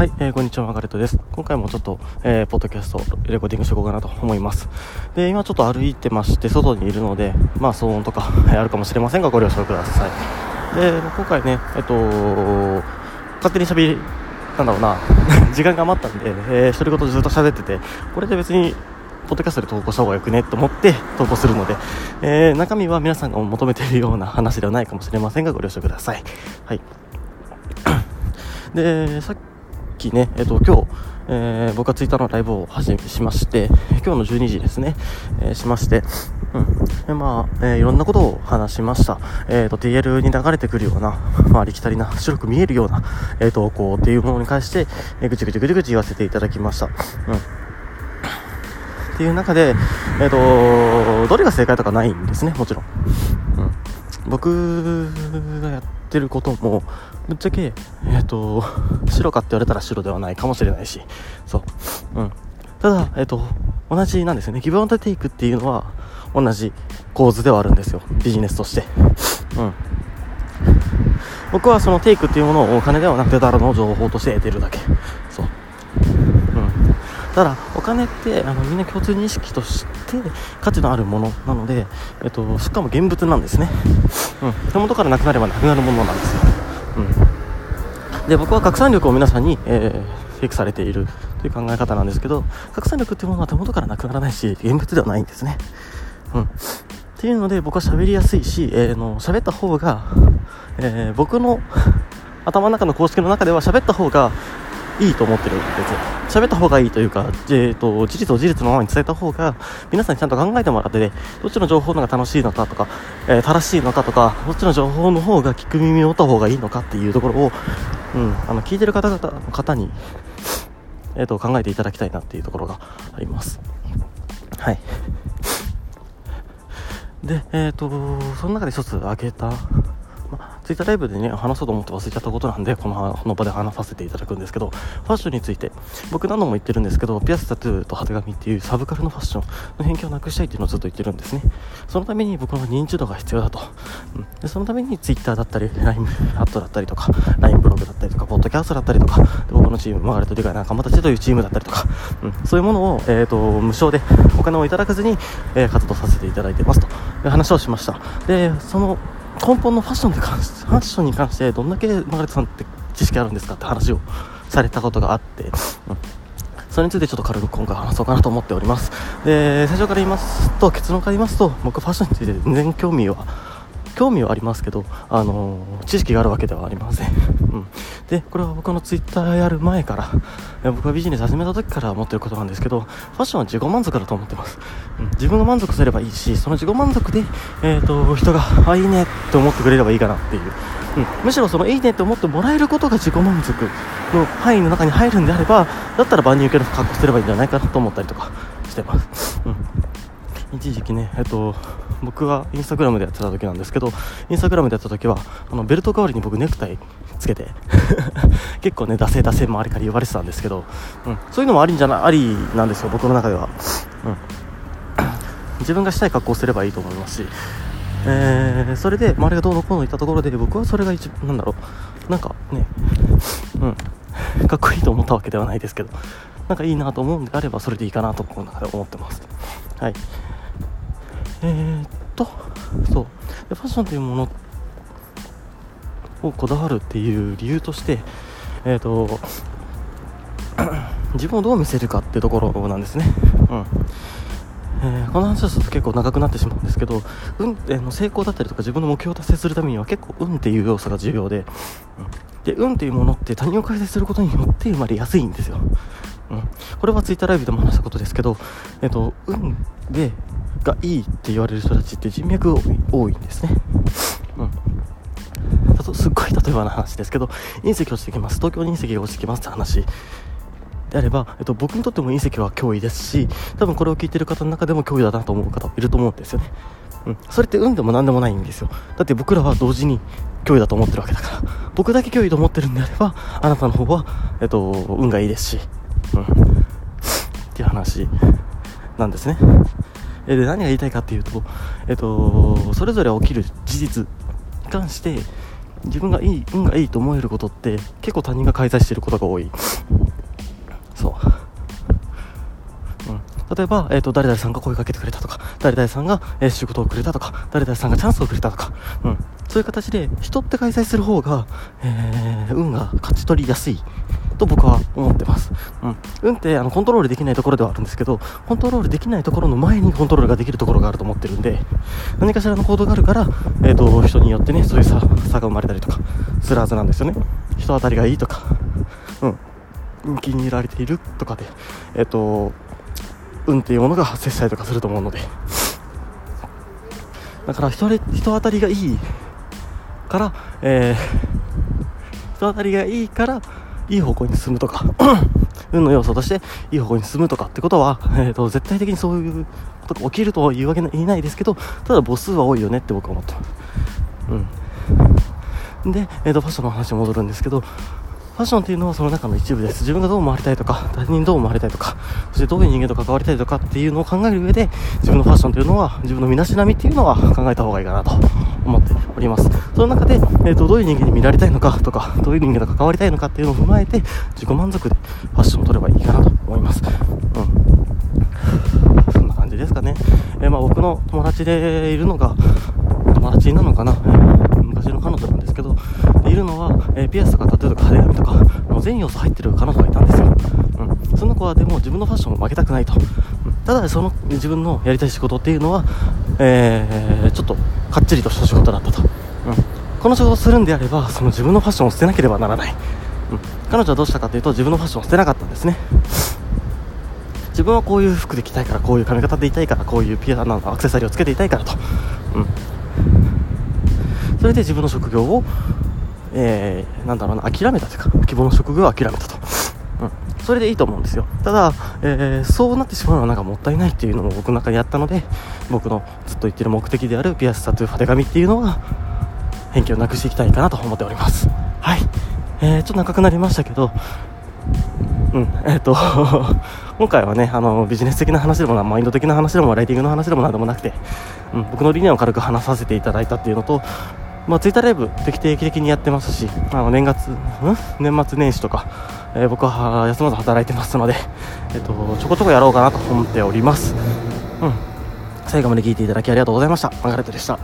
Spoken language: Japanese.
はい、えー、こんにちは、マガレットです。今回もちょっと、えー、ポッドキャスト、レコーディングしていこうかなと思います。で、今ちょっと歩いてまして、外にいるので、まあ、騒音とか、あるかもしれませんが、ご了承ください。で、今回ね、えっと、勝手に喋り、なんだろうな、時間が余ったんで、えー、独り言ずっと喋ってて、これで別に、ポッドキャストで投稿した方がよくねと思って投稿するので、えー、中身は皆さんが求めているような話ではないかもしれませんが、ご了承ください。はい。で、さっきね、えっ、と、今日、えー、僕がツイッターのライブを始めしまして、今日の12時ですね、えー、しまして、うん。まあ、えー、いろんなことを話しました。えっ、と、TL に流れてくるような、まあ、ありきたりな、白く見えるような、えー、投稿っていうものに関して、えぐちぐちぐちぐち言わせていただきました。うん。っていう中で、えっ、と、どれが正解とかないんですね、もちろん。うん。僕がやってることも、ぶっちゃけ、えっ、ー、と、白かって言われたら白ではないかもしれないし、そう。うん。ただ、えっ、ー、と、同じなんですよね。ギブアンドテイクっていうのは、同じ構図ではあるんですよ。ビジネスとして。うん。僕はそのテイクっていうものをお金ではなくて、ただの情報として得てるだけ。そう。うん。ただ、お金って、あの、みんな共通認識として価値のあるものなので、えっと、しかも現物なんですね。うん。手元からなくなればなくなるものなんですよ。うん、で僕は拡散力を皆さんに、えー、フェイクされているという考え方なんですけど拡散力っていうものは手元からなくならないし現物ではないんですね。うん、っていうので僕は喋りやすいし、えー、の喋った方が、えー、僕の頭の中の公式の中では喋った方がいいと思ってるんです。喋った方がいいというか、えーと、事実を事実のままに伝えた方が皆さんにちゃんと考えてもらってねどっちの情報の方が楽しいのかとか、えー、正しいのかとかどっちの情報の方が聞く耳を持った方がいいのかっていうところを、うん、あの聞いてる方々の方に、えーと、考えていただきたいなっていうところがあります。はい。でえっ、ー、とその中で一つ挙げたツイッターライブでね、話そうと思って忘れちゃったことなんで、このこの場で話させていただくんですけど、ファッションについて、僕何度も言ってるんですけど、ピアスタトゥーと派手髪っていうサブカルのファッションの偏見をなくしたいっていうのをずっと言ってるんですね。そのために僕の認知度が必要だと。うん、でそのためにツイッターだったり、LINE アットだったりとか、LINE ブログだったりとか、ポッドキャストだったりとか、僕のチーム、マガレット・デュガイ仲間たちというチームだったりとか、うん、そういうものを、えーと、無償でお金をいただかずに、えー、活動させていただいてますという話をしました。で、その根本のファッションに関してファッションに関してどんだけマガレットさんって知識あるんですかって話をされたことがあって、うん、それについてちょっと軽く今回話そうかなと思っておりますで最初から言いますと結論から言いますと僕ファッションについて全然興味は興味はありますけど、あの、知識があるわけではありません。で、これは僕のツイッターやる前から、僕がビジネス始めた時から思ってることなんですけど、ファッションは自己満足だと思ってます。うん、自分が満足すればいいし、その自己満足で、えっ、ー、と、人が、あ、いいねって思ってくれればいいかなっていう。うん、むしろそのいいねって思ってもらえることが自己満足の範囲の中に入るんであれば、だったら万人受けの格好すればいいんじゃないかなと思ったりとかしてます。うん。一時期ね、えっと、僕がインスタグラムでやってた時なんですけどインスタグラムでやった時はあのベルト代わりに僕ネクタイつけて。結構ね惰性惰性周りから言われてたんですけど、うん、そういうのもありんじゃなありなんですよ僕の中では、うん、自分がしたい格好をすればいいと思いますし。えー、それで周りがどうのこうの言ったところで僕はそれが一なんだろう。なんかねうん。かっこいいと思ったわけではないですけど。なんかいいなと思うんであればそれでいいかなとこの中で思ってます。はい。えー、っとそう。ファッションというものをこだわるっていう理由としてえー、っ と自分をどう見せるかってところなんですね、うん。えー、この話をすると結構長くなってしまうんですけど、運、えー、の成功だったりとか自分の目標を達成するためには結構運っていう要素が重要で、うん、で運っていうものって他人を改善することによって生まれやすいんですよ、うん、これはツイッターライブでも話したことですけど、えっ、ー、と運でがいいって言われる人たちって人脈が多いんですね。うん。すっごい例えばの話ですけど、隕石落ちてきます。東京に隕石が落ちてきますって話であれば、えっと、僕にとっても隕石は脅威ですし、多分これを聞いてる方の中でも脅威だなと思う方いると思うんですよね。うん。それって運でも何でもないんですよ。だって僕らは同時に脅威だと思ってるわけだから。僕だけ脅威と思ってるんであれば、あなたの方は、えっと、運がいいですし、うん。っていう話なんですね。で何が言いたいかっていうと、えっと、それぞれ起きる事実に関して、自分がいい運がいいと思えることって結構他人が介在してることが多い。そう。うん。例えば、えーと、誰々さんが声かけてくれたとか誰々さんが、えー、仕事をくれたとか誰々さんがチャンスをくれたとか、うん、そういう形で人って開催する方が、えー、運が勝ち取りやすい。と僕は思ってます、うん、運ってあのコントロールできないところではあるんですけどコントロールできないところの前にコントロールができるところがあると思ってるんで何かしらの行動があるから、えーと、人によってねそういう差差が生まれたりとかするはずなんですよね。人当たりがいいとか、うん、気に入られているとかでえ、ー、と運っていうものが発生したりとかすると思うので。だから人人当たりがいいから、えー、人当たりがいいからいい方向に進むとか 運の要素としていい方向に進むとかってことは、えーと、絶対的にそういうことが起きるとは言うわけ言えないですけどただ母数は多いよねって僕は思ってうん、で、えーとファッションの話に戻るんですけどファッションっていうのはその中の一部です。自分がどう思われたいとか他人どう思われたいとかそしてどういう人間と関わりたいとかっていうのを考える上で自分のファッションというのは自分の身だしなみっていうのは考えた方がいいかなと思っております。その中で、えーと、どういう人間に見られたいのかとかどういう人間と関わりたいのかっていうのを踏まえて自己満足でファッションを取ればいいかなと思います。うん。そんな感じですかね、えー、まあ、僕の友達でいるのが友達なのかな、えー、昔の彼女なんですけどいるのは、えー、ピアスとかタトゥーとか派手髪とかもう全要素入ってる彼女がいたんですよ、うん、その子はでも自分のファッションを負けたくないと、うん、ただその自分のやりたい仕事っていうのは、えー、ちょっとかっちりとした仕事だったと、うん、この仕事をするんであればその自分のファッションを捨てなければならない、うん、彼女はどうしたかというと自分のファッションを捨てなかったんですね。自分はこういう服で着たいからこういう髪型でいたいからこういうピアノのアクセサリーをつけていたいからと、うん、それで自分の職業をえー、なんだろうな、諦めたというか、希望の職業を諦めたと。うん。それでいいと思うんですよ。ただ、えー、そうなってしまうのはなんかもったいないっていうのも僕の中にあったので、僕のずっと言ってる目的であるピアス、タトゥー、派手紙っていうのは、偏見をなくしていきたいかなと思っております。はい。えー、ちょっと長くなりましたけど、うん、えっ、ー、と今回はね、あの、ビジネス的な話でもな、マインド的な話でも、ライティングの話でもなんでもなくて、うん、僕の理念を軽く話させていただいたっていうのと、まあ、ツイッターライブ定期的にやってますし、あの年月、年末年始とか、えー、僕は休まず働いてますので、えっと、ちょこちょこやろうかなと思っております。うん。最後まで聞いていただきありがとうございました。マガレットでした。